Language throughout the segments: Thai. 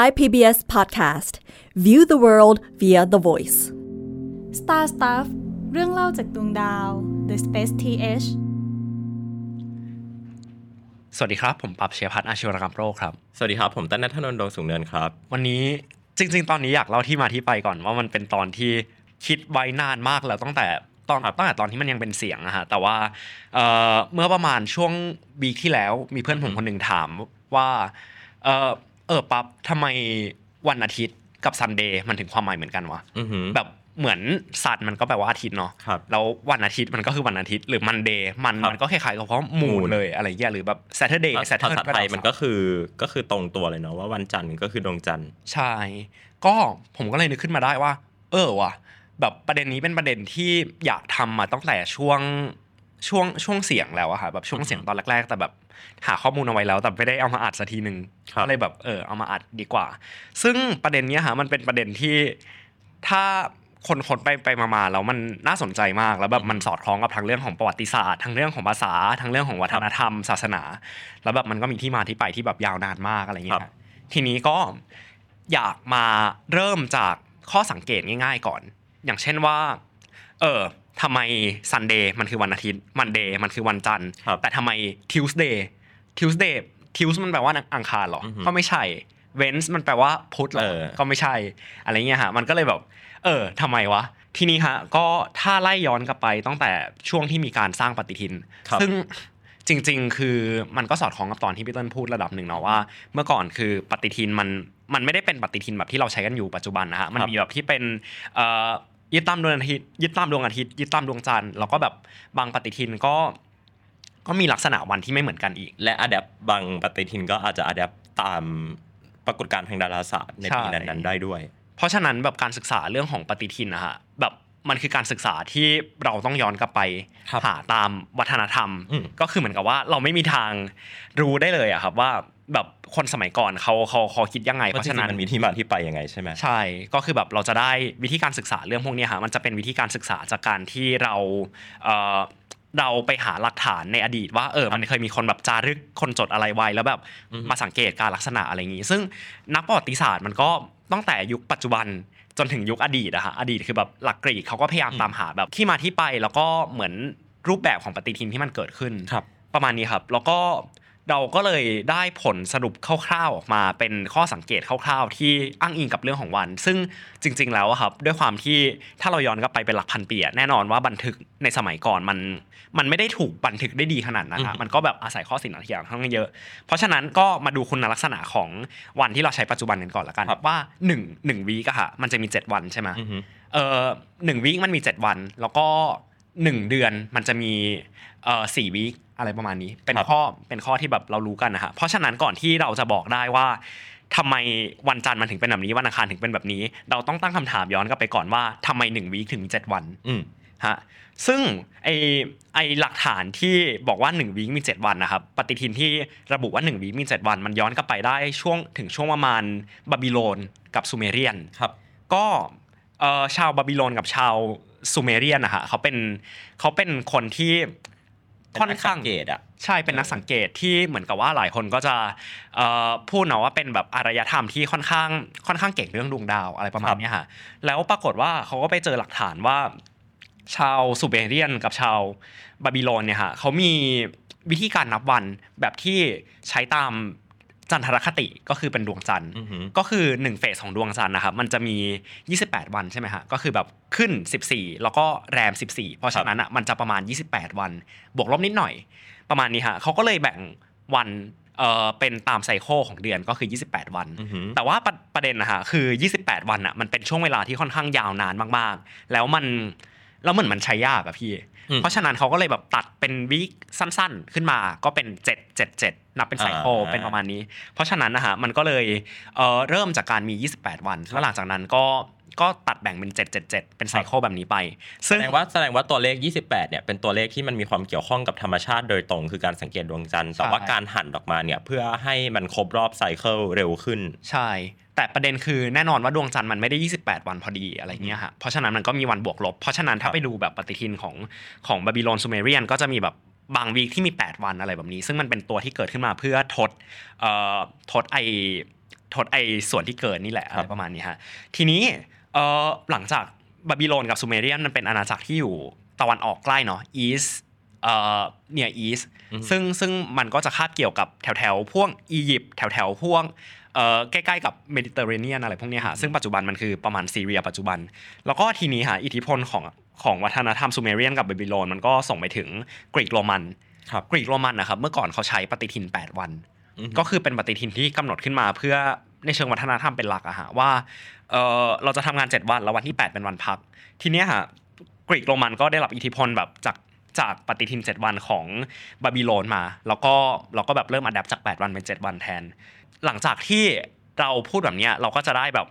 Thai PBS Podcast View the world via the voice Star Stuff เรื่องเล่าจากดวงดาว The Space TH สวัสดีครับ ผมปับเชียพัฒน์อาชีวรกรรมโรคครับ สวัสดีครับ ผมตั้นนัทนนท์ดวงสูงเนินครับ วันนี้จริง ๆ ตอนนี้อยากเล่าที่มาที่ไปก่อนว่ามันเป็นตอนที่คิดไว้นานมากแล้วตั้งแต่ตอนครับตั้งแต่ตอนที่มันยังเป็นเสียงอะฮะแต่ว่าเอ่อเมื่อประมาณช่วงweek ที่แล้วมีเพื่อนผมคนหนึ่งถามว่า เออเออปั๊บทำไมวันอาทิตย์กับ Sunday มันถึงความหมายเหมือนกันวะอือหือแบบเหมือน Sun มันก็แปลว่าอาทิตย์เนาะครับแล้ววันอาทิตย์มันก็คือวันอาทิตย์หรือ Monday Mon ครับมันก็คล้ายๆกับเพราะมูน moon เลยอะไรเงี้ยหรือแบบ Saturday ภา Saturn ษาไทยมันก็คือก็คือตรงตัวเลยเนาะว่าวันจันทร์ก็คือดวงจันทร์ใช่ก็ผมก็เลยนึกขึ้นมาได้ว่า เออว่ะแบบประเด็นนี้เป็นประเด็นที่อยากทำมาตั้งแต่ช่วง ช่วงช่วงเสียงแล้วอะค่ะแบบช่วงเสียงตอนแรกๆ แต่แบบหาข้อมูลเอาไว้แล้วแต่ไม่ได้เอามาอัดสักทีหนึ่งครับก็เลยแบบเออเอามาอัดดีกว่า ซึ่งประเด็นเนี้ยฮะมันเป็นประเด็นที่ถ้าคนคนไปไปมาๆแล้วมันน่าสนใจมากแล้วแบบมันสอดคล้องกับทางเรื่องของประวัติศาสตร์ทางเรื่องของภาษาทางเรื่องของวัฒนธรรม ศาสนา แล้วแบบมันก็มีที่มาที่ไปที่แบบยาวนานมากอะไรอย่างเงี้ยครับทีนี้ก็อยากมาเริ่มจากข้อสังเกตง่าย ๆ ก่อน อย่างเช่นว่า เออ ทำไม Sunday มันคือวันอาทิตย์ Monday มันคือวันจันทร์ครับแต่ทำไม Tuesday Tuesday Tues มันแปลว่าอังคารเหรออือฮึก็ไม่ใช่ Wednes มันแปลว่าพุธเหรอเออก็ไม่ใช่ อะไรเงี้ยฮะ มันก็เลยแบบ เออทำไมวะ ทีนี้ฮะ ก็ถ้าไล่ย้อนกลับไปตั้งแต่ช่วงที่มีการสร้างปฏิทินครับซึ่งจริง ๆ คือมันก็สอดคล้องกับตอนที่พี่เติ้ลพูดระดับหนึ่งเนาะว่า เมื่อก่อนคือปฏิทินมันมันไม่ได้เป็นปฏิทินแบบที่เราใช้กันอยู่ปัจจุบันนะฮะ มันมีแบบที่เป็นเอ่อ ยึดตามดวงอาทิตย์ยึดตามดวงอาทิตย์ยึดตามดวงจันทร์แล้วก็แบบบางปฏิทินก็ก็มีลักษณะวันที่ไม่เหมือนกันอีก และอะแดปบางปฏิทินก็อาจจะอะแดปตามปรากฏการณ์ทางดาราศาสตร์ในปีใช่นั้นๆได้ด้วย เพราะฉะนั้นแบบการศึกษาเรื่องของปฏิทินนะฮะแบบมันคือการศึกษาที่เราต้องย้อนกลับไปครับหาตามวัฒนธรรมอืมก็คือเหมือนกับว่าเราไม่มีทางรู้ได้เลยอะครับว่าแบบ คนสมัยก่อนเขาเขาเขาคิดยังไงเพเพราะราะฉะฉะนั้นั้นนมันมีที่มาที่ไปยังไงใช่ไหมใช่ก็คือแบบเราจะได้วิธีการศึกษาเรื่องพวกเนี้ยฮะมันจะเป็นวิธีการศึกษาจากการที่เราเอ่อเราไปหาหลักฐานในอดีตว่าเออมันเคยมีคนแบบจารึกคนจดอะไรไว้แล้วแบบอือฮึมาสังเกตการลักษณะอะไรอย่างงี้ ซึ่งนักประวัติศาสตร์มันก็ตั้งแต่ยุคปัจจุบันจนถึงยุคอดีตอะฮะอดีตคือแบบหลักกรีกเขาก็พยายามตามหาแบบที่มาที่ไปแล้วก็เหมือนรูปแบบของปฏิทินที่มันเกิดขึ้นครับ ประมาณนี้ครับ แล้วก็ เราก็เลยได้ผลสรุปคร่าวๆออกมาเป็นข้อสังเกตคร่าว ๆ ที่อ้างอิงกับเรื่องของวัน ซึ่งจริง ๆ แล้วอะครับด้วยความที่ถ้าเราย้อนกลับไปเป็นหลักพันปีอะแน่นอนว่าบันทึกในสมัยก่อนมันมันไม่ได้ถูกบันทึกได้ดีขนาดนั้นอือะมมันก็แบบอาศัยข้อสิ่งต่างๆค่อนข้างเยอะ เพราะฉะนั้นก็มาดูคุณลักษณะของวันที่เราใช้ปัจจุบันกันก่อนละกันว่าหนึ่งหนึ่งวีกอะค่ะมันจะมี 7 วันใช่ไหมอือหือเออหนึ่งวีคมันมี 7 วัน แล้วก็ 1เดือนมันจะมีเออสี่วีคอะไรประมาณนี้ เป็นครับข้อเป็นข้อที่แบบเรารู้กันนะฮะเพราะฉะนั้นก่อนที่เราจะบอกได้ว่าทำไมวันจันทร์มันถึงเป็นแบบนี้วันอังคารถึงเป็นแบบนี้ เราต้องตั้งคำถามย้อนกลับไปก่อนว่าทำไม1วีคถึงมี7วันอืมฮะซึ่งไอไอหลักฐานที่บอกว่า1วีคมี 7 วันนะครับปฏิทินที่ระบุว่า1วีคมี 7 วัน มันย้อนกลับไปได้ช่วงถึงช่วงประมาณบาบิโลนกับซูเมเรียนครับ ก็เอ่อชาวบาบิโลนกับชาว ซูเมเรียนนะฮะเขาเป็นเขาเป็นคนที่ค่อนข้างเป็นนักสังเกตอะใช่เป็นนักสังเกตที่เหมือนกับว่าหลายคนก็จะเอ่อพูดเนาะว่าเป็นแบบอารยธรรมที่ค่อนข้างค่อนข้างเก่งเรื่องดวงดาวอะไรประมาณเนี้ยฮะแล้วปรากฏว่าเขาก็ไปเจอหลักฐานว่า ชาวซูเมเรียนกับชาวบาบิโลนเนี่ยฮะเขามีวิธีการนับวันแบบที่ใช้ตาม จันทรคติก็คือเป็นดวงจันทร์อือหือก็คือ1เฟสของดวงจันทร์นะครับมันจะมี 28 วันใช่ไหมฮะก็คือแบบขึ้น 14 แล้วก็แรม 14 เพราะฉะนั้นอะมันจะประมาณ 28 วัน บวกลบนิดหน่อย ประมาณนี้ฮะเขาก็เลยแบ่งวันเอ่อเป็นตามไซโคลของเดือนก็คือ 28 วันอือหือแต่ว่าประประเด็นนะฮะคือ 28 วันอะมันเป็นช่วงเวลาที่ค่อนข้างยาวนานมากๆ แล้วมันแล้วเหมือนมันใช้ยากอะพี่อืม เพราะฉะนั้นเขาก็เลยแบบตัดเป็นวีคสั้นๆ ขึ้นมาก็เป็น 7 7 7 นับเป็นไซโคลอ่าเป็นประมาณนี้ เพราะฉะนั้นนะฮะมันก็เลยเอ่อเริ่มจากการมี 28 วัน แล้วหลังจากนั้นก็ก็ตัดแบ่งเป็น 7 7 7 เป็นไซโคลแบบนี้ไปแสซึ่งดงว่าแสดงว่าตัวเลข 28 เนี่ย เป็นตัวเลขที่มันมีความเกี่ยวข้องกับธรรมชาติโดยตรง คือการสังเกตดวงจันทร์ แต่ว่าการหั่นออกมาเนี่ย เพื่อให้มันครบรอบไซเคิลเร็วขึ้น ใช่ แต่ประเด็นคือแน่นอนว่าดวงจันทร์มันไม่ได้ 28 วันพอดีอะไรเงี้ยฮะ เพราะฉะนั้นมันก็มีวันบวกลบ เพราะฉะนั้นถ้าไปดูแบบปฏิทินของของบาบิโลนซูเมเรียนก็จะมีแบบบาง week ที่มี 8 วันอะไรแบบนี้ ซึ่งมันเป็นตัวที่เกิดขึ้นมาเพื่อทดเอ่อทดไอทดไอส่วนที่เกินนี่แหละครับอะไรประมาณนี้ฮะทีนี้เออหลังจากบาบิโลนกับซูเมเรียนมันเป็นอาณาจักรที่อยู่ตะวันออกใกล้เนาะ East เอ่อ Near East ซึ่งซึ่งมันก็จะคาบเกี่ยวกับแถวแถวๆพวกอียิปต์แถวแถวๆพวกเอ่อใกล้ๆกับเมดิเตอร์เรเนียนอะไรพวกเนี้ยฮะซึ่งปัจจุบันมันคือประมาณซีเรียปัจจุบัน แล้วก็ทีนี้ฮะอิทธิพลของ ของวัฒนธรรมซูเมเรียนกับบาบิโลนมันก็ส่งไปถึงกรีกโรมันครับกรีกโรมันนะครับเมื่อก่อนเขาใช้ปฏิทิน 8 วันอืมก็คือเป็นปฏิทินที่กำหนดขึ้นมาเพื่อในเชิงวัฒนธรรมเป็นหลักอะฮะว่าเออเราจะทำงาน 7 วันแล้ววันที่ 8 เป็นวันพัก ทีเนี้ยฮะกรีกโรมันก็ได้รับอิทธิพลแบบจากจากปฏิทิน 7 วันของบาบิโลนมา แล้วก็เราก็แบบเริ่ม adapt จาก 8 วันเป็น 7 วันแทน หลังจากที่เราพูดแบบเนี้ยเราก็จะได้แบบ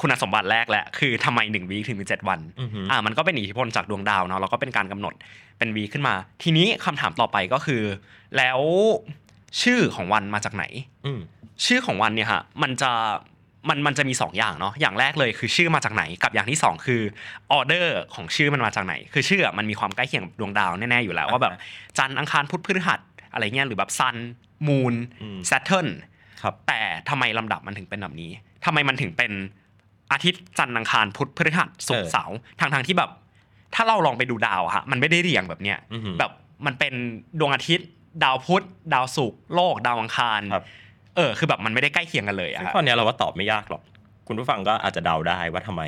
คุณสมบัติแรกแหละคือทำไม1วีคถึงมี7วันอือฮึอ่ามันก็เป็นอิทธิพลจากดวงดาวเนาะแล้วก็เป็นการกำหนดเป็นวีขึ้นมา ทีนี้คำถามต่อไปก็คือ แล้วชื่อของวันมาจากไหนอืมชื่อของวันเนี่ยฮะมันจะมันมันจะมี 2 อย่างเนาะอย่างแรกเลยคือชื่อมาจากไหนกับอย่างที่ 2 คือออเดอร์ของชื่อมันมาจากไหน คือชื่ออะมันมีความใกล้เคียงกับดวงดาวแน่ๆอยู่แล้วว่าแบบจันทร์อังคารพุธพฤหัสอะไรเงี้ยหรือแบบ Sun Moon อืม Saturn ครับแต่ทำไมลำดับมันถึงเป็นแบบนี้ทำไมมันถึงเป็น อาทิตย์จันทร์อังคารพุธพฤหัสศุกร์เออเสาร์ทางทางๆที่แบบ ถ้าเราลองไปดูดาวอะฮะมันไม่ได้เรียงแบบเนี้ยอือหือแบบมันเป็นดวงอาทิตย์ ดาวพุธดาวศุกร์โลก ดาวอังคารครับเออคือแบบมันไม่ได้ใกล้เคียงกันเลยอะซึ่งฮะข้อเนี้ยเราว่าตอบไม่ยากหรอก คุณผู้ฟังก็อาจจะเดาได้ว่าทำไม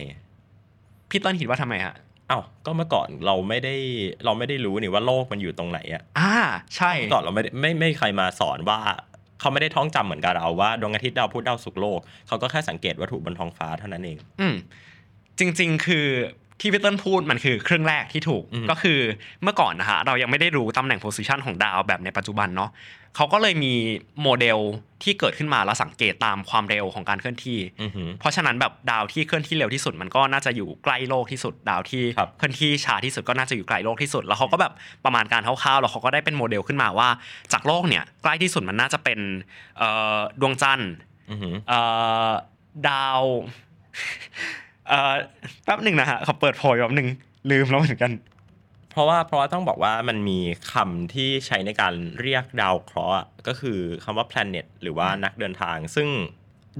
พี่ต้นคิดว่าทำไมฮะอ้าวก็เมื่อก่อนเราไม่ได้เราไม่ได้รู้นี่ว่าโลกมันอยู่ตรงไหนอะอ่า ใช่เมื่อก่อนเราไม่ได้ไม่ไม่มีใครมาสอนว่า เขาไม่ได้ท่องจำเหมือนกับเราว่าดวงอาทิตย์ดาวพุธดาวศุกร์โลก เขาก็แค่สังเกตวัตถุบนท้องฟ้าเท่านั้นเอง อืมจริง ๆ คือ ที่พี่ต้นพูดมันคือเครื่องแรกที่ถูกอืมก็คือเมื่อก่อนนะฮะเรายังไม่ได้รู้ตำแหน่ง position ของดาวแบบในปัจจุบันเนาะเขาก็เลยมีโมเดลที่เกิดขึ้นมาแล้วสังเกตตามความเร็วของการเคลื่อนที่อือหือเพราะฉะนั้นแบบดาวที่เคลื่อนที่เร็วที่สุด มันก็น่าจะอยู่ใกล้โลกที่สุด ดาวที่ครับเคลื่อนที่ช้าที่สุดก็น่าจะอยู่ไกลโลกที่สุด แล้วเขาก็แบบประมาณการคร่าวๆแล้วเขาก็ได้เป็นโมเดลขึ้นมาว่า จากโลกเนี่ยใกล้ที่สุดมันน่าจะเป็นเอ่อดวงจันทร์อือหือเอ่อดาว เอ่อแป๊บหนึ่งนะฮะเขาเปิดโพยแป๊บหนึ่งลืมแล้วเหมือนกัน เพราะว่าเพราะว่าต้องบอกว่ามันมีคำที่ใช้ในการเรียกดาวเคราะห์อะก็คือคำว่า planet หรือว่านักเดินทาง ซึ่ง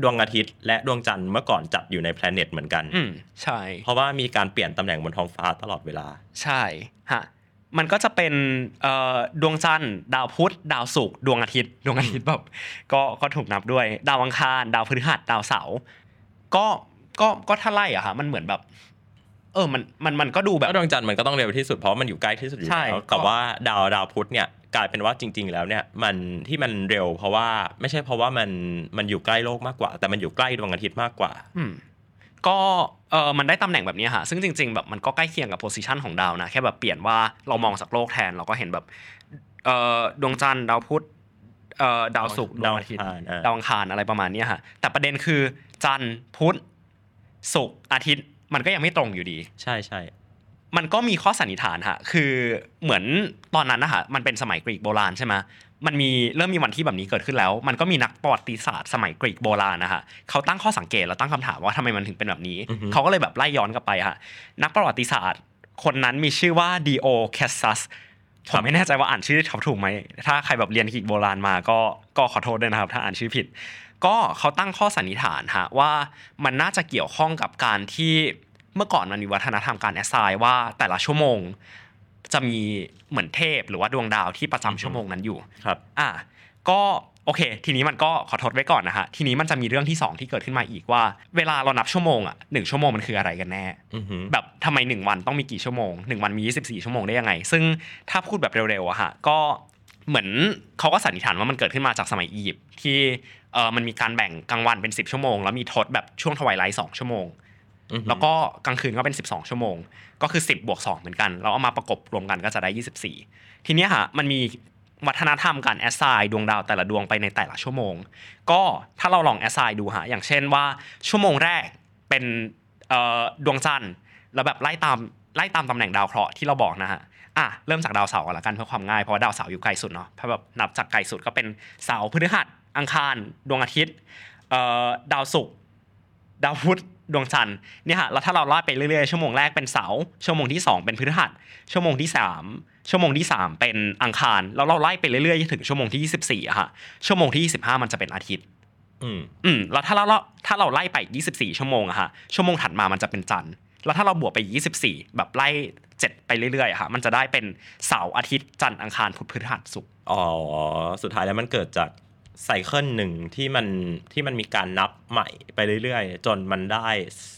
ดวงอาทิตย์และดวงจันทร์เมื่อก่อนจัดอยู่ใน planet เหมือนกัน อืมใช่ เพราะว่ามีการเปลี่ยนตำแหน่งบนท้องฟ้าตลอดเวลา ใช่ฮะมันก็จะเป็นเอ่อดวงจันทร์ดาวพุธดาวศุกร์ดวงอาทิตย์ดวงอาทิตย์แบบก็ก็ถูกนับด้วย ดาวอังคาร ดาวพฤหัสดาวเสาร์ก็ ก็ก็ถ้าไล่อะฮะมันเหมือนแบบ เออมันมันมันก็ดูแบบแล้วดวงจันทร์มันก็ต้องเร็วที่สุดเพราะมันอยู่ใกล้ที่สุดอยู่ใช่แล้วแต่ว่าดาวดาวพุธเนี่ยกลายเป็นว่าจริง ๆ แล้วเนี่ยมันที่มันเร็ว เพราะว่าไม่ใช่เพราะว่ามันมันอยู่ใกล้โลกมากกว่า แต่มันอยู่ใกล้ดวงอาทิตย์มากกว่าอืมก็เออมันได้ตำแหน่งแบบนี้ฮะซึ่งจริง ๆ แบบมันก็ใกล้เคียงกับ position ของดาวนะแค่แบบเปลี่ยนว่าเรามองจากโลกแทนเราก็เห็นแบบเอ่อดวงจันทร์ดาวพุธเอ่อดาวศุกร์ดาวอาทิตย์ดาวอังคารอะดาวอังคารอะไรประมาณเนี้ยฮะแต่ประเด็นคือจันทร์พุธ ศุกร์อาทิตย์มันก็ยังไม่ตรงอยู่ดี ใช่ใช่มันก็มีข้อสันนิษฐานฮะคือเหมือนตอนนั้นนะฮะมันเป็นสมัยกรีกโบราณใช่ไหมมันมีเริ่มมีวันที่แบบนี้เกิดขึ้นแล้ว มันก็มีนักประวัติศาสตร์สมัยกรีกโบราณนะฮะเขาตั้งข้อสังเกตแล้วตั้งคำถามว่าทำไมมันถึงเป็นแบบนี้อือฮึเขาก็เลยแบบไล่ย้อนกลับไปฮะนักประวัติศาสตร์ คนนั้นมีชื่อว่า Dio Cassius ผมไม่แน่ใจว่าอ่านชื่อเขาถูกไหม ถ้าใครแบบเรียนกรีกโบราณมาก็ก็ขอโทษด้วยนะครับ ถ้าอ่านชื่อผิด ก็เขาตั้งข้อสันนิษฐานฮะว่ามันน่าจะเกี่ยวข้องกับการที่เมื่อก่อนมันมีวัฒนธรรมการ assign ว่าแต่ละชั่วโมงจะมีเหมือนเทพหรือว่าดวงดาวที่ประจำชั่วโมงนั้นอยู่ครับ อะก็โอเค ทีนี้มันก็ขอทดไว้ก่อนนะฮะ ทีนี้มันจะมีเรื่องที่ 2 ที่เกิดขึ้นมาอีกว่า เวลาเรานับชั่วโมงอะหนึ่งชั่วโมงมันคืออะไรกันแน่อือหือแบบทำไม 1 วันต้องมีกี่ชั่วโมง 1 วันมี 24 ชั่วโมงได้ยังไง ซึ่งถ้าพูดแบบเร็วๆอะฮะก็เหมือนเขาก็สันนิษฐานว่ามันเกิดขึ้นมาจากสมัยอียิปต์ที่ เออมันมีการแบ่งกลางวันเป็น 10 ชั่วโมง แล้วมีทดแบบช่วงทวายไลท์2ชั่วโมงอือหือแล้วก็กลางคืนก็เป็น 12 ชั่วโมง ก็คือ 10บวก2เหมือนกันแล้วเอามาประกบรวมกันก็จะได้ 24 ทีเนี้ยฮะมันมีวัฒนธรรมการ assign ดวงดาวแต่ละดวงไปในแต่ละชั่วโมง ก็ถ้าเราลอง assign ดูฮะอย่างเช่นว่าชั่วโมงแรกเป็นเอ่อดวงจันทร์แล้วแบบไล่ตามไล่ตามตำแหน่งดาวเคราะห์ที่เราบอกนะฮะอะเริ่มจากดาวเสาร์ก่อนละกันเพื่อความง่ายเพราะว่าดาวเสาร์อยู่ไกลสุดเนาะถ้าแบบนับจากไกลสุดก็เป็นเสาร์พฤหัส อังคาร ดวงอาทิตย์เอ่อดาวศุกร์ดาวพุธดวงจันทร์เนี่ยฮะแล้วถ้าเราไล่ไปเรื่อยๆชั่วโมงแรกเป็นเสาร์ชั่วโมงที่สองเป็นพฤหัสชั่วโมงที่สามชั่วโมงที่สามเป็นอังคารแล้วเราไล่ไปเรื่อยๆถึงชั่วโมงที่ยี่สิบสี่อะฮะชั่วโมงที่ยี่สิบห้ามันจะเป็นอาทิตย์อืมอืมแล้วถ้าเราถ้าเราไล่ไป24 ชั่วโมงอะฮะชั่วโมงถัดมามันจะเป็นจันทร์แล้วถ้าเราบวกไป 24 แบบไล่เจ็ดไปเรื่อยๆอะฮะมันจะได้เป็นเสาร์อาทิตย์จันทร์อังคารพุธพฤหัสศุกร์อ๋อสุดท้ายแล้วมันเกิดจาก cycle หนึ่งที่มันที่มันมีการนับใหม่ไปเรื่อยๆ จนมันได้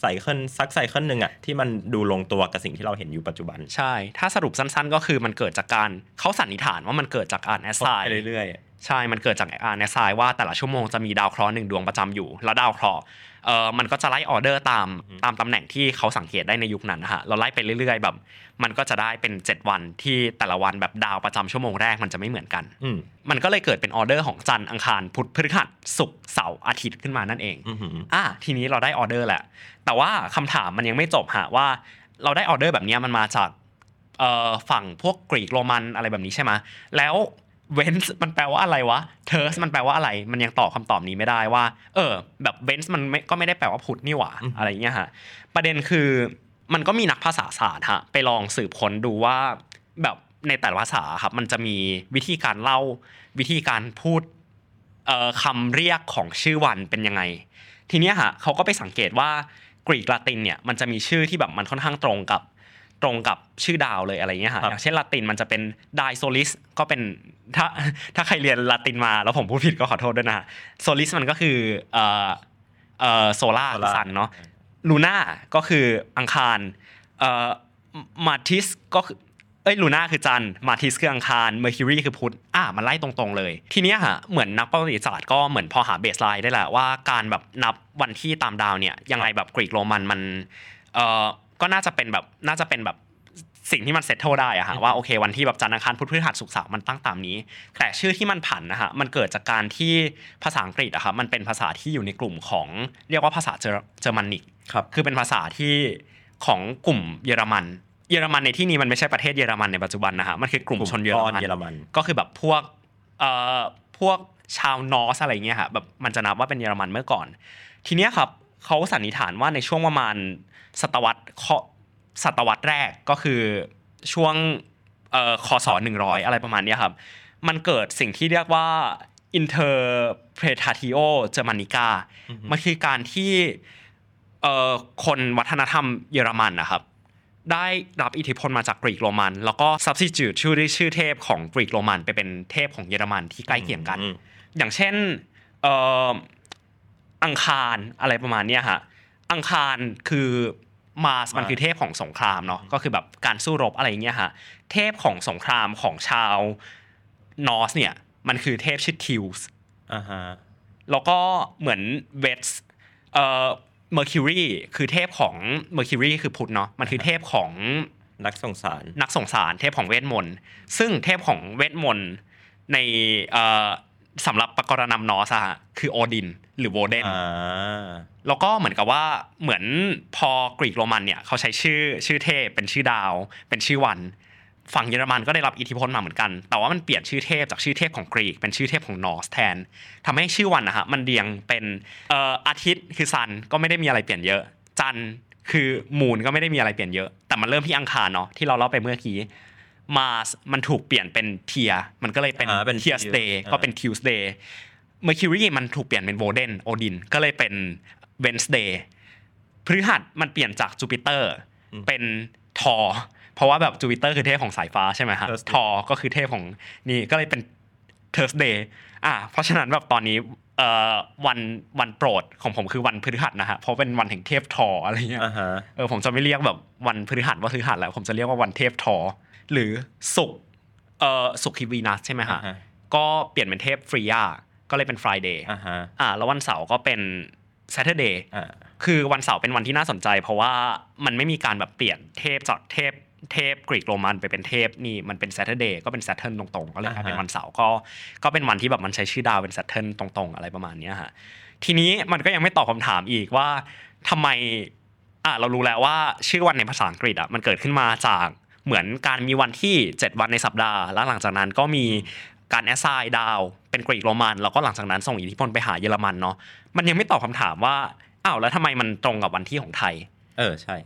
cycle สัก cycle หนึ่งอะที่มันดูลงตัวกับสิ่งที่เราเห็นอยู่ปัจจุบัน ใช่ ถ้าสรุปสั้นๆ ก็คือมันเกิดจากการเขาสันนิษฐานว่ามันเกิดจากการแอสไซไปเรื่อยใช่ มันเกิดจากการแอสไซว่าแต่ละชั่วโมงจะมีดาวเคราะห์หนึ่งดวงประจำอยู่ แล้วดาวเคราะห์ เออมันก็จะไล่ออเดอร์ตามตามตำแหน่งที่เขาสังเกตได้ในยุคนั้นนะฮะเราไล่ไปเรื่อย ๆ แบบ มันก็จะได้เป็น 7 วันที่แต่ละวันแบบดาวประจำชั่วโมงแรกมันจะไม่เหมือนกันๆอืมมันก็เลยเกิดเป็นออเดอร์ของจันทร์อังคารพุธพฤหัสศุกร์เสาร์อาทิตย์ขึ้นมานั่นเองอือหืออะทีนี้เราได้ออเดอร์แหละ แต่ว่าคำถามมันยังไม่จบฮะว่า เราได้ออเดอร์แบบเนี้ยมันมาจากเอ่อฝั่งพวกกรีกโรมันอะไรแบบนี้ใช่ไหมแล้ว Wednes มันแปลว่าอะไรวะ Thurs มันแปลว่าอะไร มันยังตอบคำตอบนี้ไม่ได้ว่า เออ แบบ Wednes มันไม่ก็ไม่ได้แปลว่าพุธนี่หว่าอืมอะไรอย่างเงี้ยฮะประเด็นคือมันก็มีนักภาษาศาสตร์ฮะไปลองสืบค้นดูว่าแบบในแต่ละภาษาครับมันจะมีวิธีการเล่าวิธีการพูดเอ่อคำเรียกของชื่อวันเป็นยังไง ทีเนี้ยฮะเขาก็ไปสังเกตว่ากรีกลาตินเนี่ยมันจะมีชื่อที่แบบมันค่อนข้างตรงกับ ตรงกับชื่อดาวเลยอะไรเงี้ยฮะครับอย่างเช่นลาตินมันจะเป็น dies Solis ก็เป็นถ้าถ้าใครเรียนลาตินมาแล้วผมพูดผิดก็ขอโทษด้วยนะฮะ Solis มันก็คือเอ่อเอ่อโซล่า Solar ซันเนาะ Lunaก็คืออังคารเอ่อ Martis ก็คือเอ้ย Luna คือจันทร์ Martis คืออังคาร Mercury คือพุธอะมันไล่ตรงๆเลย ทีเนี้ยฮะเหมือนนักประวัติศาสตร์ก็เหมือนพอหา baseline ได้แหละว่าการแบบนับวันที่ตามดาวเนี่ยยังไงแบบกรีกโรมันมันเอ่อ ก็น่าจะเป็นแบบน่าจะเป็นแบบสิ่งที่มัน settle ได้อะฮะว่าโอเควันที่แบบจันทร์อังคารพุธพฤหัสศุกร์เสาร์มันตั้งตามนี้ แต่ชื่อที่มันผันนะฮะมันเกิดจากการที่ภาษาอังกฤษอะครับมันเป็นภาษาที่อยู่ในกลุ่มของเรียกว่าภาษาเจอเจอร์มันนิกครับคือเป็นภาษาที่ของกลุ่มเยอรมัน เยอรมันในที่นี้มันไม่ใช่ประเทศเยอรมันในปัจจุบันนะฮะมันคือกลุ่มชนเยอรก้อมันเยอรมัน ก็คือแบบพวกเอ่อพวกชาวนอร์สอะไรเงี้ยฮะแบบมันจะนับว่าเป็นเยอรมันเมื่อก่อน ทีเนี้ยครับเขาสันนิษฐานว่าในช่วงประมาณ ศตวรรษเคศตวรรษแรกก็คือช่วงเอ่อคศหนึ่งร้อยอะไรประมาณเนี้ยครับ มันเกิดสิ่งที่เรียกว่า interpretatio germanica มันคือการที่เอ่อคนวัฒนธรรมเยอรมันนะครับ ได้รับอิทธิพลมาจากกรีกโรมัน แล้วก็ substitute ชื่อด้วยชื่อเทพของกรีกโรมันไปเป็นเทพของเยอรมันที่ใกล้เคียงกันอืมอย่างเช่นเอ่ออังคารอะไรประมาณเนี้ยฮะ อังคารคือมาสมันคือเทพของสงครามเนาะก็คือแบบการสู้รบอะไรอย่างเงี้ยฮะเทพของสงครามของชาว Norse เนี่ยมันคือเทพชื่อทิวส์อ่าฮะแล้วก็เหมือนเวสเอ่อ Mercury คือเทพของ Mercury คือพุธเนาะมันคือเทพของนักส่งสารนักส่งสารเทพของเวทมนต์ซึ่งเทพของเวทมนต์ในเอ่อ สำหรับปกรณัม Norse อะคือโอดิน หรือโวเดนอ่าแล้วก็เหมือนกับว่าเหมือนพอกรีกโรมันเนี่ยเขาใช้ชื่อชื่อเทพเป็นชื่อดาว เป็นชื่อวัน ฝั่งเยอรมันก็ได้รับอิทธิพลมาเหมือนกัน แต่ว่ามันเปลี่ยนชื่อเทพจากชื่อเทพของกรีกเป็นชื่อเทพของ Norse แทนทำให้ชื่อวันนะฮะมันเรียงเป็นเอ่ออาทิตย์คือ sun ก็ไม่ได้มีอะไรเปลี่ยนเยอะ จันทร์คือ moon ก็ไม่ได้มีอะไรเปลี่ยนเยอะ แต่มันเริ่มที่อังคารเนาะที่เราเล่าไปเมื่อกี้ Mars มันถูกเปลี่ยนเป็น Tyr มันก็เลยเป็นอ่าเป็น Tyr's day อ่าก็เป็น Tuesday Mercury มันถูกเปลี่ยนเป็นโวเดนโอดินก็เลยเป็นWednesday พฤหัสมันเปลี่ยนจากจูปิเตอร์เป็นธอร์เพราะว่าแบบจูปิเตอร์คือเทพของสายฟ้าใช่ไหมฮะ Thursday ธอร์ก็คือเทพของนี่ก็เลยเป็นเท r ร์สเดย์อะเพราะฉะนั้นแบบตอนนี้เอ่อวันวันโปรดของผมคือวันพฤหัสนะฮะเพราะเป็นวันแห่งเทพธอร์อะไรเงี้ยอ่าฮะเออผมจะไม่เรียกแบบวันพฤหัสว่าพฤหัสแล้ว ผมจะเรียกว่าวันเทพธอร์ หรือศุกร์เอ่อศุกร์คือวีนัสใช่ไหมฮะอ่าฮะก็เปลี่ยนเป็นเทพฟรียาก็เลยเป็น Friday อ่าฮะอ่าแล้ววันเสาร์ก็เป็น Saturday อ่าคือวันเสาร์เป็นวันที่น่าสนใจ เพราะว่ามันไม่มีการแบบเปลี่ยนเทพจากเทพเทพกรีกโรมันไปเป็นเทพนี่มันเป็น Saturday ก็เป็น Saturn ตรงๆ ก็เลยกลายเป็นวันเสาร์ก็ก็เป็นวันที่แบบมันใช้ชื่อดาวเป็น Saturn ตรงๆ อะไรประมาณเนี้ยฮะทีนี้มันก็ยังไม่ตอบคำถามอีกว่าทำไมอะเรารู้แล้วว่าชื่อวันในภาษาอังกฤษอะมันเกิดขึ้นมาจาก เหมือนการมีวันที่ 7 วันในสัปดาห์ แล้วหลังจากนั้นก็มีการแอสไซน์ดาวเป็นกรีกโรมัน แล้วก็หลังจากนั้นส่งอิทธิพลไปหาเยอรมันเนาะมันยังไม่ตอบคำถามว่าอ้าวแล้วทำไมมันตรงกับวันที่ของไทย เออใช่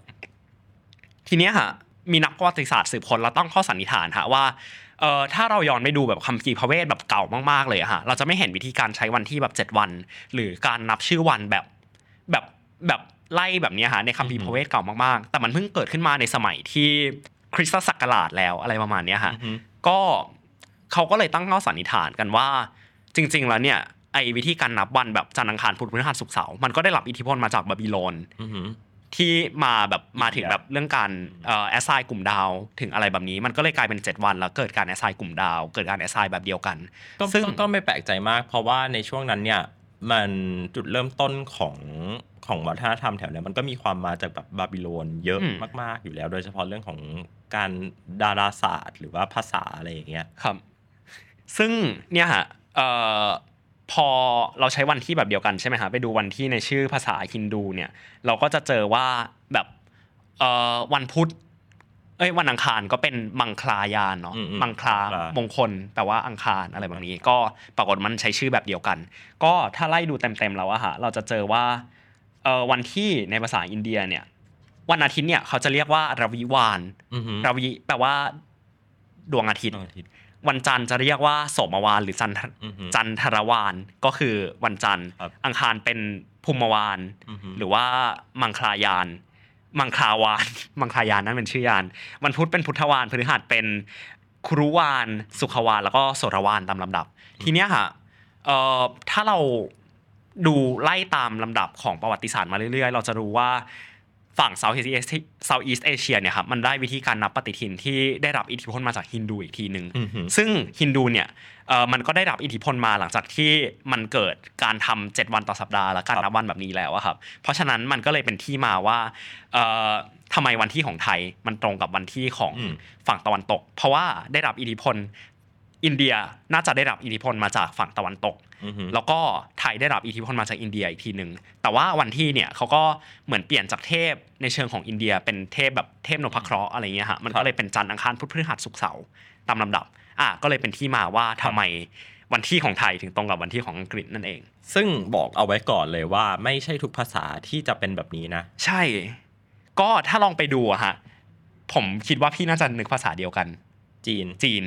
ทีเนี้ยฮะมีนักประวัติศาสตร์สืบค้นแล้วตั้งข้อสันนิษฐานฮะว่าเเอ่อถ้าเราย้อนไปดูแบบคัมภีร์พระเวทแบบเก่ามากๆเลยอะฮะเราจะไม่เห็นวิธีการใช้วันที่แบบ 7 วัน หรือการนับชื่อวันแบบแบบแบบไล่แบบเนี้ยฮะในคัมภีร์พระเวทเก่ามากๆ แต่มันเพิ่งเกิดขึ้นมาในสมัยที่ คริสตศักราชแล้วอะไรประมาณเนี้ยฮะอือฮึก็เขาก็เลยตั้งข้อสันนิษฐานกันว่า จริง ๆ แล้วเนี่ยไอ้วิธีการนับวันแบบจันทร์อังคารพุธพฤหัสศุกร์เสาร์มันก็ได้รับอิทธิพลมาจากบาบิโลนอือหือที่มาแบบมาถึงอินเดียแบบเรื่องการเอ่อ assign กลุ่มดาวถึงอะไรแบบนี้ มันก็เลยกลายเป็น 7 วันแล้วเกิดการ assign กลุ่มดาว เกิดการ assign แบบเดียวกันก็ซึ่งก็ก็ไม่แปลกใจมาก เพราะว่าในช่วงนั้นเนี่ย มันจุดเริ่มต้นของของวัฒนธรรมแถวเนี้ยมันก็มีความมาจากแบบบาบิโลนเยอะมาก ๆ อยู่แล้ว โดยเฉพาะเรื่องของการดาราศาสตร์ หรือว่าภาษาอะไรอย่างเงี้ยครับ ซึ่งเนี่ยฮะเอ่อพอเราใช้วันที่แบบเดียวกันใช่ไหมฮะไปดูวันที่ในชื่อภาษาฮินดูเนี่ย เราก็จะเจอว่าแบบเอ่อวันพุธ เอ้ยวันอังคารก็เป็นมังคลายานเนาะอืมอืมมังคลามังคลามงคลแปลว่าอังคารอะไรแบบนี้ ก็ปรากฏมันใช้ชื่อแบบเดียวกัน ก็ถ้าไล่ดูเต็มๆแล้วอะฮะเราจะเจอว่าเอ่อวันที่ในภาษาอินเดียเนี่ยวันอาทิตย์เนี่ยเขาจะเรียกว่าราวิวานอือหือราวิแปลว่าดวงอาทิตย์ดวงอาทิตย์ วันจันทร์จะเรียกว่าโสมวานหรือจันทอือหือจันทรวานก็คือวันจันทร์ครับอังคารเป็นภูมิวานอือหือหรือว่ามังคลายาน มังคลาวาน มังคลายานนั่นเป็นชื่อยาน วันพุธเป็นพุทธวานพฤหัสเป็นครุวาน สุขวาน แล้วก็โสรวานตามลำดับ ทีเนี้ยค่ะเอ่อถ้าเราดูไล่ตามลำดับของประวัติศาสตร์มาเรื่อยๆ เราจะรู้ว่า ฝั่ง Southeast Asia Southeast Asia เนี่ยครับมันได้วิธีการนับปฏิทินที่ได้รับอิทธิพลมาจากฮินดูอีกทีหนึ่งอือหือซึ่งฮินดูเนี่ยเอ่อมันก็ได้รับอิทธิพลมาหลังจากที่มันเกิดการทำเจ็ดวันต่อสัปดาห์และการครับนับวันแบบนี้แล้วอะครับเพราะฉะนั้นมันก็เลยเป็นที่มาว่าเอ่อทำไมวันที่ของไทยมันตรงกับวันที่ของอืมฝั่งตะวันตก เพราะว่าได้รับอิทธิพล อินเดียน่าจะได้รับอิทธิพลมาจากฝั่งตะวันตกอือหือแล้วก็ไทยได้รับอิทธิพลมาจากอินเดียอีกทีหนึ่งแต่ว่าวันที่เนี่ยเขาก็เหมือนเปลี่ยนจากเทพในเชิงของอินเดีย เป็นเทพแบบเทพนพเคราะห์อะไรเงี้ยฮะมันครัก็บเลยเป็นจันทร์อังคารพุธพฤหัสศุกร์เสาร์ตามลำดับอะก็เลยเป็นที่มาว่าทำไมวันที่ของไทยถึงตรงกับวันที่ของอังกฤษนั่นเอง ซึ่งบอกเอาไว้ก่อนเลยว่าไม่ใช่ทุกภาษาที่จะเป็นแบบนี้นะ ใช่ ก็ถ้าลองไปดูอะฮะผมคิดว่าพี่น่าจะนึกภาษาเดียวกัน จีนจีน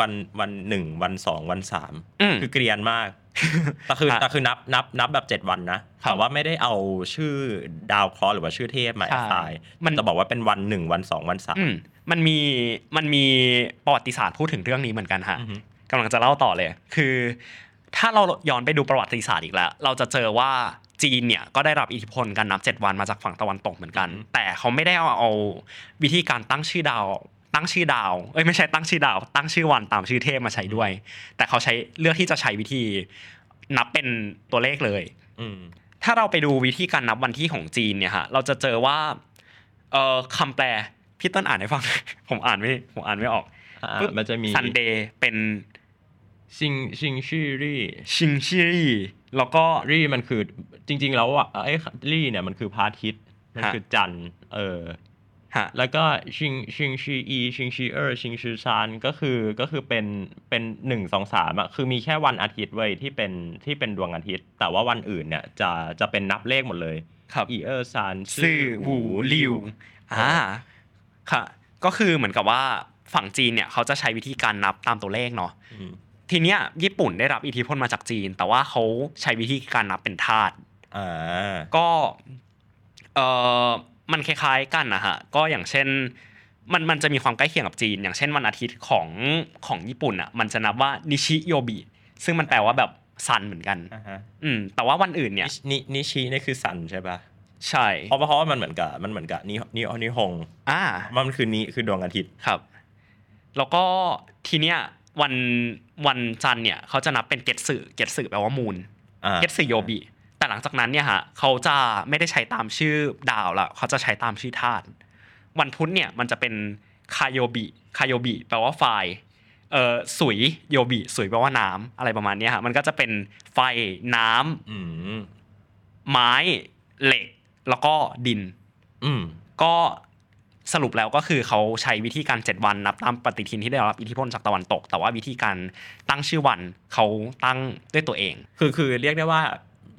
วันวันหนึ่งวันสองวันสามอืมคือเกรียนมากแต่คือฮะแต่คือนับนับนับแบบเจ็ดวันนะครับแต่ว่าไม่ได้เอาชื่อดาวเคราะห์หรือว่าชื่อเทพมาใช่แอสไซน์มันจะบอกว่าเป็นวันหนึ่งวันสองวันสามอืมมันมีมันมีประวัติศาสตร์พูดถึงเรื่องนี้เหมือนกันฮะอือฮึกำลังจะเล่าต่อเลย คือ ถ้าเราย้อนไปดูประวัติศาสตร์อีกแล้ว เราจะเจอว่าจีนเนี่ยก็ได้รับอิทธิพลการนับ 7 วันมาจากฝั่งตะวันตกเหมือนกัน แต่เขาไม่ได้เอาเอาวิธีการตั้งชื่อดาว ตั้งชื่อดาว เอ้ยไม่ใช่ตั้งชื่อดาว ตั้งชื่อวันตามชื่อเทพมาใช้ด้วย แต่เขาใช้เลือกที่จะใช้วิธีนับเป็นตัวเลขเลย อืมถ้าเราไปดูวิธีการนับวันที่ของจีนเนี่ยฮะเราจะเจอว่าเอ่อคำแปลพี่ต้นอ่านให้ฟัง ผมอ่านไม่ผมอ่านไม่ออกอ่ามันจะมี Sunday เป็น星 星期日 星期日 แล้วก็ 日มันคือจริง ๆ แล้วอะไอ้ 日เนี่ยมันคือพระอาทิตย์มันฮะคือจันทร์เออ ฮะแล้วก็星 星期一 星期二 星期三ก็คือก็คือเป็นเป็นหนึ่งสองสามอะคือมีแค่วันอาทิตย์เว้ยที่เป็นที่เป็นดวงอาทิตย์ แต่ว่าวันอื่นเนี่ยจะจะเป็นนับเลขหมดเลยครับอีเออร์ซานซื่อหูลิวอ่าค่ะ ก็คือเหมือนกับว่าฝั่งจีนเนี่ยเขาจะใช้วิธีการนับตามตัวเลขเนาะอืมทีเนี้ยญี่ปุ่นได้รับอิทธิพลมาจากจีน แต่ว่าเขาใช้วิธีการนับเป็นธาตุอ่าก็เออ มันคล้ายๆกันนะฮะก็อย่างเช่นมันมันจะมีความใกล้เคียงกับจีน อย่างเช่นวันอาทิตย์ของของญี่ปุ่นอะมันจะนับว่านิชิโยบิซึ่งมันแปลว่าแบบsun เหมือนกันอ่าฮะอืมแต่ว่าวันอื่นเนี่ยに にち นี่คือ sun ใช่ปะใช่เพราะเพราะว่ามันเหมือนกับมันเหมือนกับนินินิฮงอ่ามันคือนิคือดวงอาทิตย์ครับ แล้วก็ทีเนี้ยวันวันจันทร์เนี่ยเขาจะนับเป็นเกตสึเกตสึแปลว่ามูลอ่าเกตสึโยบิ แต่หลังจากนั้นเนี่ยฮะเขาจะไม่ได้ใช้ตามชื่อดาวละเขาจะใช้ตามชื่อธาตุวันพุธเนี่ยมันจะเป็นคาโยบิคาโยบิแปลว่าไฟเอ่อสุยโยบิสุยแปลว่าน้ำอะไรประมาณเนี้ยฮะมันก็จะเป็นไฟน้ำอืมไม้เหล็กแล้วก็ดิน อืมก็สรุปแล้วก็คือเขาใช้วิธีการ7วันนับตามปฏิทินที่ได้รับอิทธิพลจากตะวันตก แต่ว่าวิธีการตั้งชื่อวันเขาตั้งด้วยตัวเอง คือคือเรียกได้ว่า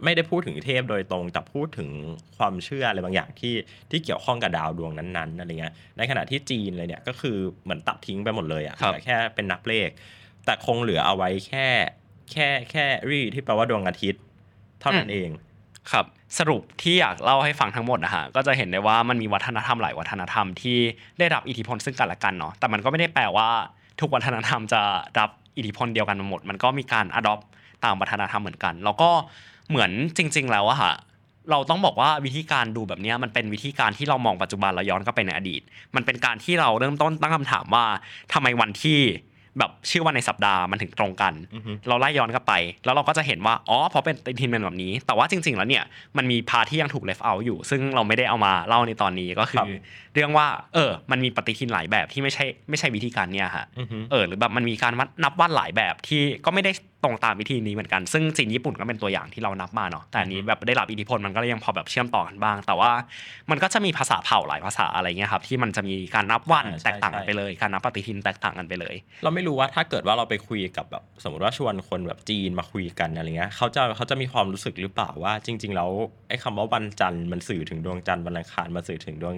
ไม่ได้พูดถึงเทพโดยตรง แต่พูดถึงความเชื่ออะไรบางอย่างที่ที่เกี่ยวข้องกับดาวดวงนั้นๆอะไรเงี้ยในขณะที่จีนเลยเนี่ยก็คือเหมือนตัดทิ้งไปหมดเลยอะครับเหลือแค่เป็นนับเลข แต่คงเหลือเอาไว้แค่แค่แค่รีที่แปลว่าดวงอาทิตย์ เท่านั้นเองครับสรุปที่อยากเล่าให้ฟังทั้งหมดนะฮะก็จะเห็นได้ว่ามันมีวัฒนธรรมหลายวัฒนธรรมที่ได้รับอิทธิพลซึ่งกันและกันเนาะแต่มันก็ไม่ได้แปลว่าทุกวัฒนธรรมจะรับอิทธิพลเดียวกันหมด มันก็มีการ adopt ตามวัฒนธรรมเหมือนกัน แล้วก็ เหมือนจริง ๆ แล้วอะค่ะเราต้องบอกว่าวิธีการดูแบบนี้มันเป็นวิธีการที่เรามองปัจจุบันเราย้อนกลับไปในอดีต มันเป็นการที่เราเริ่มต้นตั้งคำถามว่าทำไมวันที่ แบบชื่อวันในสัปดาห์มันถึงตรงกันอือฮึเราไล่ย้อนกลับไป แล้วเราก็จะเห็นว่าอ๋อเพราะเป็นปฏิทินเป็นแบบนี้ แต่ว่าจริง ๆ แล้วเนี่ยมันมีพาร์ทที่ยังถูก left out อยู่ ซึ่งเราไม่ได้เอามาเล่าในตอนนี้ก็คืครัอบเรื่องว่าเออ มันมีปฏิทินหลายแบบที่ไม่ใช่ไม่ใช่วิธีการเนี่ยฮะอือฮึเออหรือแบบมันมีการวัดนับวันหลายแบบที่ก็ไม่ได้ตรงตามวิธีนี้เหมือนกัน ซึ่งจีนญี่ปุ่นก็เป็นตัวอย่างที่เรานับมาเนาะแต่อันนี้แบบได้รับอิทธิพลมันก็เลยยังพอแบบเชื่อมต่อกันบ้าง แต่ว่ามันก็จะมีภาษาเผ่าหลายภาษาอะไรเงี้ยครับที่มันจะมีการนับวันอ่าใช่แตกต่างกันใช่ไปเลย การนับปฏิทินแตกต่างกันไปเลย เราไม่รู้ว่าถ้าเกิดว่าเราไปคุยกับแบบสมมติว่าชวนคนแบบจีนมาคุยกันอะไรเงี้ยเขาจะเขาจะมีความรู้สึกหรือเปล่าว่า จริง ๆ แล้วไอ้คำว่าวันจันทร์มันสื่อถึงดวงจันทร์วันอังคารมันสื่อถึงดวง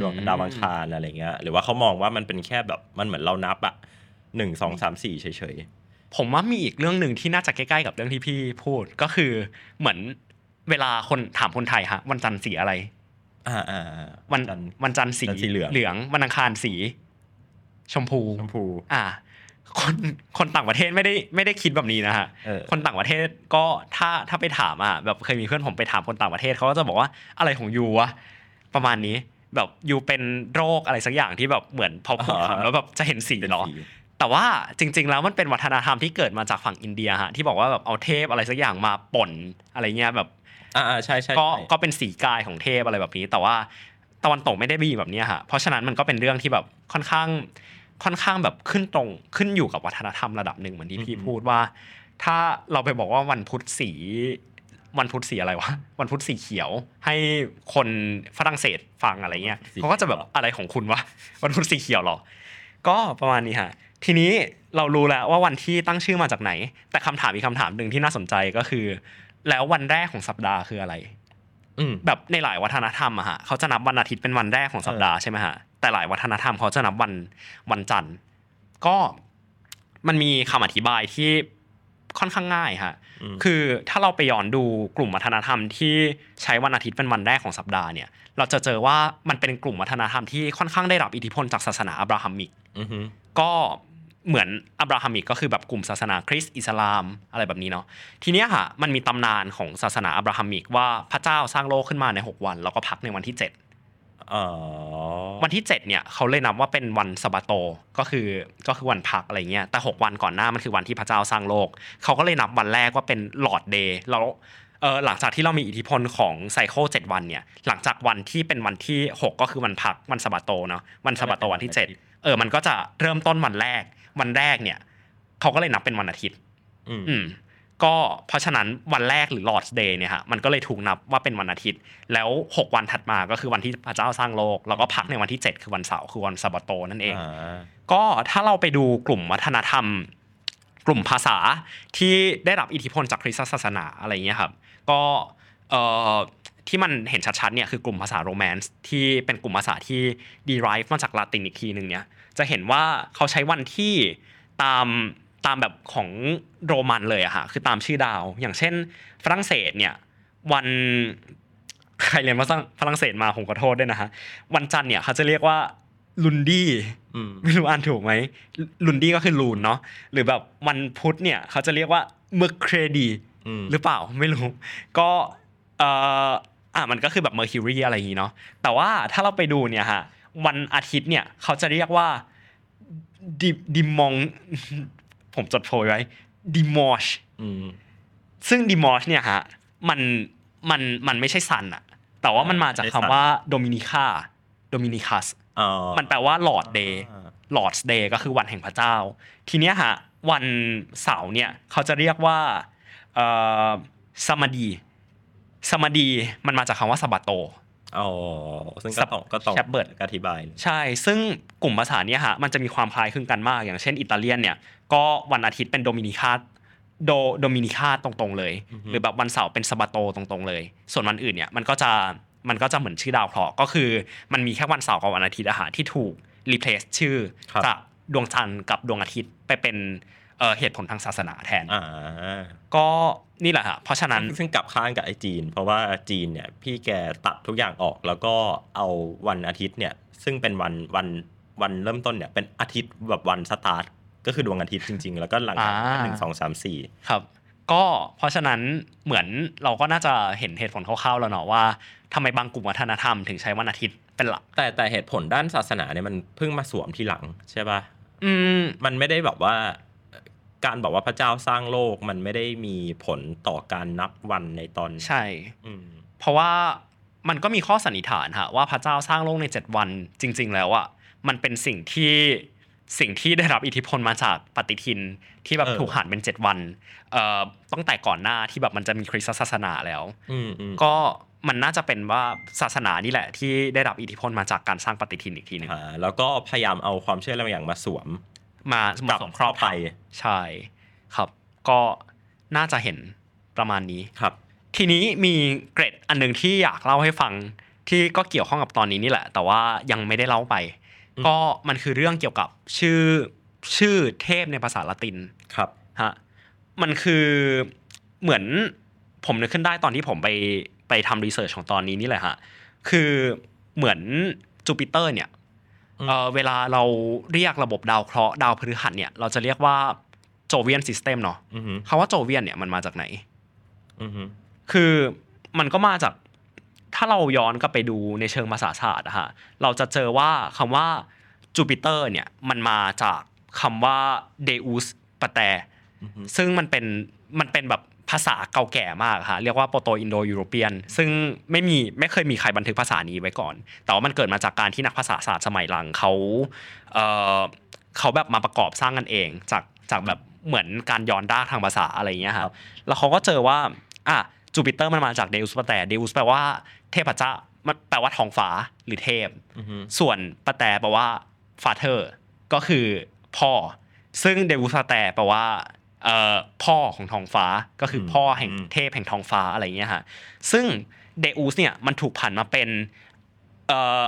ดวงอืมดาวอังคารอะไรเงี้ยหรือว่าเขามองว่ามันเป็นแค่แบบมันเหมือนเรานับอะหนึ่งสองสามสี่เฉยผมว่ามีอีกเรื่องหนึ่งที่น่าจะใกล้ๆกับเรื่องที่พี่พูดก็คือเหมือนเวลาคนถามคนไทยฮะวันจันทร์สีอะไรๆอ่าอ่าอ่าวันจันทร์วันจันทร์สีจันทร์สีเหลืองเหลืองวันอังคารสี ชมพูชมพู อ่า คนคนต่างประเทศไม่ได้ไม่ได้คิดแบบนี้นะฮะเออคนต่างประเทศก็ถ้าถ้าไปถามอะแบบเคยมีเพื่อนผมไปถามคนต่างประเทศเขาก็จะบอกว่าอะไรของยูวะประมาณนี้แบบยูเป็นโรคอะไรสักอย่างที่แบบเหมือนพอพูดถามแล้วแบบจะเห็นสีเป็นเหรอสีแต่ว่าจริง ๆ แล้วมันเป็นวัฒนธรรมที่เกิดมาจากฝั่งอินเดียฮะที่บอกว่าแบบเอาเทพอะไรสักอย่างมาป่นอะไรเงี้ยแบบอ่าอ่าใช่ใช่ก็ใช่ก็เป็นสีกายของเทพอะไรแบบนี้ แต่ว่าตะวันตกไม่ได้มีแบบเนี้ยฮะเพราะฉะนั้นมันก็เป็นเรื่องที่แบบค่อนข้าง ค่อนข้างแบบขึ้นตรงขึ้นอยู่กับวัฒนธรรมระดับหนึ่งเหมือนที่พี่พูดว่า ถ้าเราไปบอกว่าวันพุธสีวันพุธสีอะไรวะวันพุธสีเขียว ให้คนฝรั่งเศสฟังอะไรเงี้ยเขาก็จะแบบอะไรของคุณวะวันพุธสีเขียวเหรอ ก็ประมาณนี้ฮะทีนี้เรารู้แล้วว่าวันที่ตั้งชื่อมาจากไหน แต่คำถามอีกคำถามหนึ่งที่น่าสนใจก็คือ แล้ววันแรกของสัปดาห์คืออะไรอืมแบบในหลายวัฒนธรรมอะฮะเขาจะนับวันอาทิตย์เป็นวันแรกของสัปดาห์ใช่ไหมฮะ แต่หลายวัฒนธรรมเขาจะนับวันวันจันทร์ ก็มันมีคำอธิบายที่ค่อนข้างง่ายฮะอืมคือถ้าเราไปย้อนดูกลุ่มวัฒนธรรมที่ใช้วันอาทิตย์เป็นวันแรกของสัปดาห์เนี่ย เราจะเจอว่ามันเป็นกลุ่มวัฒนธรรมที่ค่อนข้างได้รับอิทธิพลจากศาสนาอับราฮัมมิกอือฮึก็เหมือน Abrahamic ก็คือแบบกลุ่มศาสนาคริสต์อิสลามอะไรแบบนี้เนาะทีเนี้ยค่ะมันมีตำนานของศาสนา Abrahamic ว่าพระเจ้าสร้างโลกขึ้นมาใน 6 วัน แล้วก็พักในวันที่7อ๋อ วันที่ 7 เนี่ยเขาเลยนับว่าเป็นวันสบาโตก็คือก็คือวันพักอะไรเงี้ยแต่ 6 วันก่อนหน้ามันคือวันที่พระเจ้าสร้างโลก เขาก็เลยนับวันแรกว่าเป็น Lord's Day แล้วเออหลังจากที่เรามีอิทธิพลของ cycle 7วันเนี่ยหลังจากวันที่เป็นวันที่ 6 ก็คือวันพักวันสบาโตเนาะวันสบาโตวันที่ 7 เออมันก็จะเริ่มต้นวันแรก วันแรกเนี่ยเขาก็เลยนับเป็นวันอาทิตย์ อืมอืม ก็เพราะฉะนั้นวันแรกหรือ Lord's Day เนี่ยฮะมันก็เลยถูกนับว่าเป็นวันอาทิตย์ แล้ว 6 วันถัดมาก็คือวันที่พระเจ้าสร้างโลก แล้วก็พักในวันที่ 7 คือวันเสาร์คือวันซาบโตนั่นเอง ก็ถ้าเราไปดูกลุ่มวัฒนธรรม กลุ่มภาษาที่ได้รับอิทธิพลจากคริสตศาสนาอะไรเงี้ยครับก็เอ่อที่มันเห็นชัดๆเนี่ยคือกลุ่มภาษาโรแมนต์ที่เป็นกลุ่มภาษาที่ derive มาจากลาตินอีกทีหนึ่งเนี่ยจะเห็นว่าเขาใช้วันที่ตาม ตามแบบของโรมันเลยอะฮะคือตามชื่อดาว อย่างเช่น ฝรั่งเศสเนี่ยวันใครเรียนภาษาฝรั่งเศสมาผมขอโทษด้วยนะฮะวันจันทร์เนี่ยเขาจะเรียกว่าลุนดี้อืมไม่รู้อ่านถูกไหมลุนดี้ก็คือลูนเนาะหรือแบบวันพุธเนี่ยเขาจะเรียกว่าเมอร์เครดีอืมหรือเปล่าไม่รู้ ก็เอ่ออะมันก็คือแบบเมอร์คิวรีอะไรอย่างงี้เนาะแต่ว่าถ้าเราไปดูเนี่ยฮะวันอาทิตย์เนี่ยเขาจะเรียกว่าดิ dimanche ผมจดโพยไว้ dimanche อืมซึ่ง dimanche เนี่ยฮะมันมันมันไม่ใช่ sun อะแต่ว่ามันมาจากไม่ใช่คำ sun ว่า dominica dominicus อ๋อมันแปลว่า Lord Day อ่า Lord's Day ก็คือวันแห่งพระเจ้า ทีเนี้ยฮะวันเสาร์เนี่ยเขาจะเรียกว่าเอ่อ samedi samedi มันมาจากคำว่า sabato อ๋อซึ่งก็ต้องก็ต้อง Sabbath อธิบายเลยใช่ ซึ่งกลุ่มภาษาเนี้ยฮะมันจะมีความคล้ายคลึงกันมาก อย่างเช่นอิตาเลียนเนี่ยก็วันอาทิตย์เป็น domenica โด domenica ตรงๆเลยอือฮึหรือแบบวันเสาร์เป็น sabato ตรงๆเลย ส่วนวันอื่นเนี่ยมันก็จะมันก็จะเหมือนชื่อดาวเคราะห์ก็คือ มันมีแค่วันเสาร์กับวันอาทิตย์อะฮะที่ถูกreplace ชื่อครับจากดวงจันทร์กับดวงอาทิตย์ไปเป็น เอ่อเหตุผลทางศาสนาแทนอ่าก็นี่แหละฮะเพราะฉะนั้นซึ่งกลับข้างกับไอ้จีน เพราะว่าจีนเนี่ยพี่แกตัดทุกอย่างออกแล้วก็เอาวันอาทิตย์เนี่ยซึ่งเป็นวันวันวันเริ่มต้นเนี่ยเป็นอาทิตย์แบบวันสตาร์ทก็คือดวงอาทิตย์จริง ๆ แล้วก็หลังจากอ่าหนึ่งสองสามสี่ครับก็เพราะฉะนั้นเหมือนเราก็น่าจะเห็นเหตุผลคร่าวๆแล้วเนาะว่าทำไมบางกลุ่มวัฒนธรรมถึงใช้วันอาทิตย์เป็นหลักแต่แต่เหตุผลด้านศาสนาเนี่ยมันเพิ่งมาสวมทีหลังใช่ปะอืมมันไม่ได้แบบว่า การบอกว่าพระเจ้าสร้างโลกมันไม่ได้มีผลต่อการนับวันในตอนใช่อืมเพราะว่ามันก็มีข้อสันนิษฐานฮะว่าพระเจ้าสร้างโลกใน 7 วันจริง ๆ แล้วอะมันเป็นสิ่งที่สิ่งที่ได้รับอิทธิพลมาจากปฏิทินที่แบบเออถูกหันเป็น 7 วันเอ่อตั้งแต่ก่อนหน้าที่แบบมันจะมีคริสตศาสนาแล้วอืมอืมก็มันน่าจะเป็นว่าศาสนานี่แหละ ที่ได้รับอิทธิพลมาจากการสร้างปฏิทินอีกทีหนึ่งอ่าแล้วก็พยายามเอาความเชื่ออะไรบางอย่างมาสวม มากับสมครอบไปใช่ครับ ก็น่าจะเห็นประมาณนี้ครับ ทีนี้มีเกร็ดอันหนึ่งที่อยากเล่าให้ฟังที่ก็เกี่ยวข้องกับตอนนี้นี่แหละ แต่ว่ายังไม่ได้เล่าไปอืมก็มันคือเรื่องเกี่ยวกับชื่อชื่อเทพในภาษาละตินครับฮะมันคือเหมือนผมนึกขึ้นได้ตอนที่ผมไปไปทำ research ของตอนนี้นี่แหละฮะคือเหมือนจูปิเตอร์เนี่ยอืม เออเวลาเราเรียกระบบดาวเคราะห์ดาวพฤหัสเนี่ยเราจะเรียกว่า Jovian system เนาะอือฮึคำว่าโจเวียนเนี่ยมันมาจากไหนอือฮึคือมันก็มาจากถ้าเราย้อนกลับไปดูในเชิงภาษาศาสตร์อะฮะเราจะเจอว่าคำว่าจูปิเตอร์เนี่ยมันมาจากคำว่า dyeus pater อือฮึซึ่งมันเป็นมันเป็นแบบ ภาษาเก่าแก่มากฮะเรียกว่า Proto-Indo-European ซึ่งไม่มีไม่เคยมีใครบันทึกภาษานี้ไว้ก่อน แต่ว่ามันเกิดมาจากการที่นักภาษาศาสตร์สมัยหลังเขาเอ่อเขาแบบมาประกอบสร้างกันเองจากจากแบบเหมือนการย้อนรากทางภาษาอะไรอย่างเงี้ยครับแล้วเขาก็เจอว่าอะจูปิเตอร์มันมาจาก dyeus pater dyeus แปลว่าเทพเจ้ามันแปลว่าท้องฟ้าหรือเทพอือฮึส่วนปะแตแปลว่า father ก็คือพ่อ ซึ่งเดอุสปะแตแปลว่าเอ่อ พ่อของท้องฟ้าก็คือพ่อแห่งเทพแห่งท้องฟ้าอะไรอย่างเงี้ยฮะซึ่งเดอุสเนี่ยมันถูกผันมาเป็นเอ่อ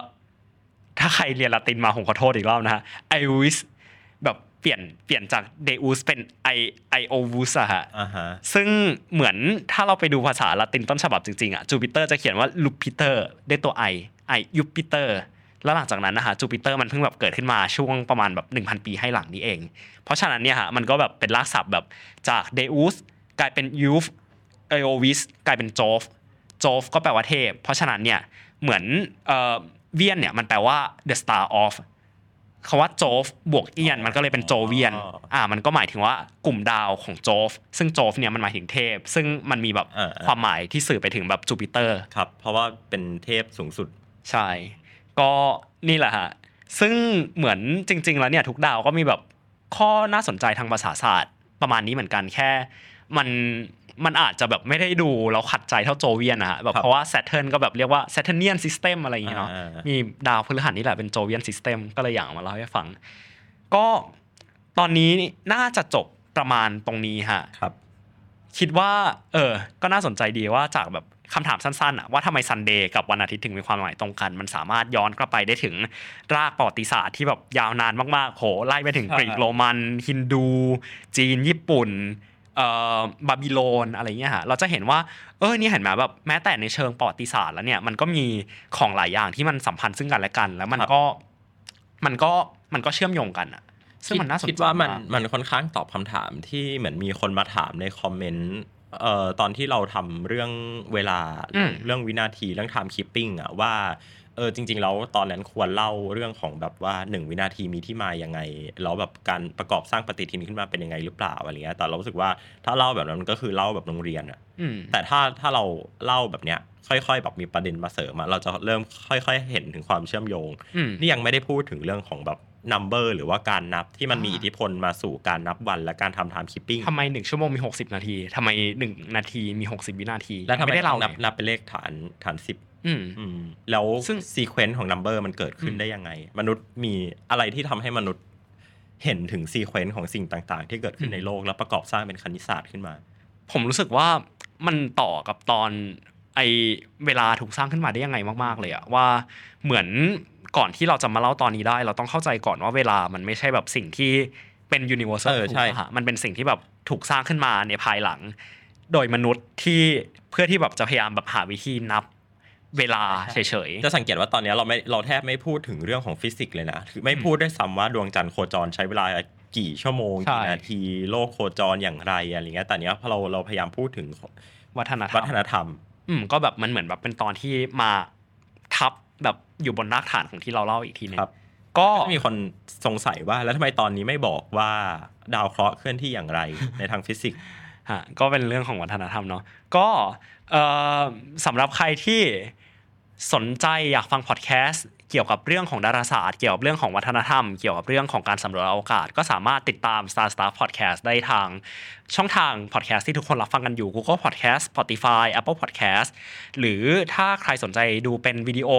ถ้าใครเรียนละตินมาผมขอโทษอีกรอบนะฮะไอวิสแบบเปลี่ยนเปลี่ยนจากเดอุสเป็นไอไอโอวุสอะฮะอ่าฮะซึ่งเหมือนถ้าเราไปดูภาษาละตินต้นฉบับจริงๆอะจูปิเตอร์จะเขียนว่าลูปิเตอร์ด้วยตัว i i ยูปิเตอร์ แล้วหลังจากนั้นนะฮะจูปิเตอร์มันเพิ่งแบบเกิดขึ้นมาช่วงประมาณแบบ 1,000 ปีให้หลังนี้เอง เพราะฉะนั้นเนี่ยฮะมันก็แบบเป็นรากศัพท์แบบจากเดอุสกลายเป็นยูฟเอโอวิสกลายเป็นโจฟโจฟก็แปลว่าเทพ เพราะฉะนั้นเนี่ยเหมือนเอ่อเวียนเนี่ยมันแปลว่า the star of คำว่าโจฟบวกเอียนมันก็เลยเป็นโจเวียนอ๋ออ่า มันก็หมายถึงว่ากลุ่มดาวของโจฟ ซึ่งโจฟเนี่ยมันหมายถึงเทพ ซึ่งมันมีแบบอ่าความหมายที่สื่อไปถึงแบบจูปิเตอร์ ครับ เพราะว่าเป็นเทพสูงสุด ใช่ ก็นี่แหละฮะซึ่งเหมือนจริง ๆ แล้วเนี่ยทุกดาวก็มีแบบข้อน่าสนใจทางภาษาศาสตร์ประมาณนี้เหมือนกันแค่มันมันอาจจะแบบไม่ได้ดูแล้วขัดใจเท่าโจเวียนนะฮะแบบครับเพราะว่า Saturn ก็แบบเรียกว่า Saturnian System อะไรอย่างเงี้ยเนาะอ่ามีดาวพฤหัสนี่แหละเป็นโจเวียนซิสเต็มก็เลยอยากเอามาเล่าให้ฟัง ก็ตอนนี้น่าจะจบประมาณตรงนี้ฮะครับ คิดว่า เออ ก็น่าสนใจดีว่าจากแบบ คำถามสั้นๆอะว่าทำไม Sunday กับวันอาทิตย์ถึงมีความหมายตรงกัน มันสามารถย้อนกลับไปได้ถึงรากประวัติศาสตร์ที่แบบยาวนานมากๆโหไล่ไปถึงใช่กรีกโรมัน ฮินดู จีน ญี่ปุ่นเอ่อบาบิโลนอะไรเงี้ยฮะเราจะเห็นว่าเออนี่เห็นไหมแบบแม้แต่ในเชิงประวัติศาสตร์แล้วเนี่ยมันก็มีของหลายอย่างที่มันสัมพันธ์ซึ่งกันและกัน แล้วมันก็มันก็มันก็เชื่อมโยงกันอะซึ่งมันน่าสนใจคิดว่ามันกมันค่อนข้างตอบคำถามที่เหมือนมีคนมาถามในคอมเมนต์ เอ่อตอนที่เราทำเรื่องเวลาอืมเรื่องวินาทีเรื่อง time keeping อะว่าเออจริงๆแล้วตอนนั้นควรเล่าเรื่องของแบบว่า 1 วินาทีมีที่มายังไงแล้วแบบการประกอบสร้างปฏิทินขึ้นมาเป็นยังไงหรือเปล่าอะไรเงี้ยแต่เรารู้สึกว่าถ้าเล่าแบบนั้นก็คือเล่าแบบโรงเรียนอะอืมแต่ถ้าถ้าเราเล่าแบบเนี้ยค่อยๆแบบมีประเด็นมาเสริมอะเราจะเริ่มค่อย ๆ เห็นถึงความเชื่อมโยงอืมนี่ยังไม่ได้พูดถึงเรื่องของแบบ number หรือว่าการนับที่มันมีอ่าอิทธิพลมาสู่การนับวันและการทำ time keeping ทำไมหนึ่งชั่วโมงมี 60 นาทีทำไมหนึ่งนาทีมี 60 วินาที และทำไมไม่ได้เรานับเลยนับเป็นเลขฐานฐานสิบอืมอืมแล้วซึ่งซีเควนต์ของ number มันเกิดขึ้นอืมได้ยังไง มนุษย์มีอะไรที่ทำให้มนุษย์เห็นถึง sequence ของสิ่งต่าง ๆ ที่เกิดขึ้นในโลก แล้วประกอบสร้างเป็นคณิตศาสตร์ขึ้นมา ผมรู้สึกว่ามันต่อกับตอนไอเวลาถูกสร้างขึ้นมาได้ยังไงมาก ๆ เลยอะว่าเหมือน ก่อนที่เราจะมาเล่าตอนนี้ได้ เราต้องเข้าใจก่อนว่าเวลามันไม่ใช่แบบสิ่งที่เป็น universal เออใช่ truth อะมันเป็นสิ่งที่แบบถูกสร้างขึ้นมาในภายหลัง โดยมนุษย์ที่เพื่อที่แบบจะพยายามแบบหาวิธีนับเวลาเฉยจะสังเกตว่าตอนนี้เราไม่เราแทบไม่พูดถึงเรื่องของฟิสิกส์เลยนะคือไม่พูดด้วยซ้ำว่าดวงจันทร์โคจรใช้เวลากี่ชั่วโมงใช่กี่นาทีโลกโคจรอย่างไรอะไรเงี้ยแต่เนี้ยพอเราเราพยายามพูดถึงๆวัฒนธรรวัมฒนธรรม อืมก็แบบมันเหมือนแบบเป็นตอนที่มาทับแบบ อยู่บนรากฐานของที่เราเล่าอีกทีหนึงครับก็มีคนสงสัยว่าแล้วทำไมตอนนี้ไม่บอกว่าดาวเคราะห์เคลื่อนที่อย่างไรในทางฟิสิกส์ฮะก็เป็นเรื่องของวัฒนธรรมเนาะก็เอ่อสำหรับใครที่ สนใจอยากฟังพอดแคสต์เกี่ยวกับเรื่องของดาราศาสตร์ เกี่ยวกับเรื่องของวัฒนธรรม เกี่ยวกับเรื่องของการสำรวจอวกาศ ก็สามารถติดตาม Star Stuff Podcast ได้ทางช่องทางพอดแคสต์ที่ทุกคนรับฟังกันอยู่ Google Podcast Spotify Apple Podcast หรือถ้าใครสนใจดูเป็นวิดีโอ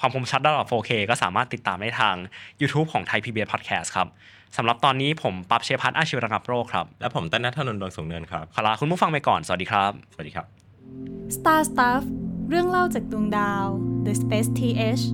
ความคมชัดระดับ 4K ก็สามารถติดตามได้ทาง YouTube ของ Thai PBS Podcast ครับสำหรับตอนนี้ผมปั๊บเชยพัฒน์อาชีวรังับโรคครับและผมต้นนัทธนนท์ดวงสูงเนินครับขอลาคุณผู้ฟังไปก่อนสวัสดีครับ สวัสดีครับ Star Stuff เรื่องเล่าจากดวงดาว The Space TH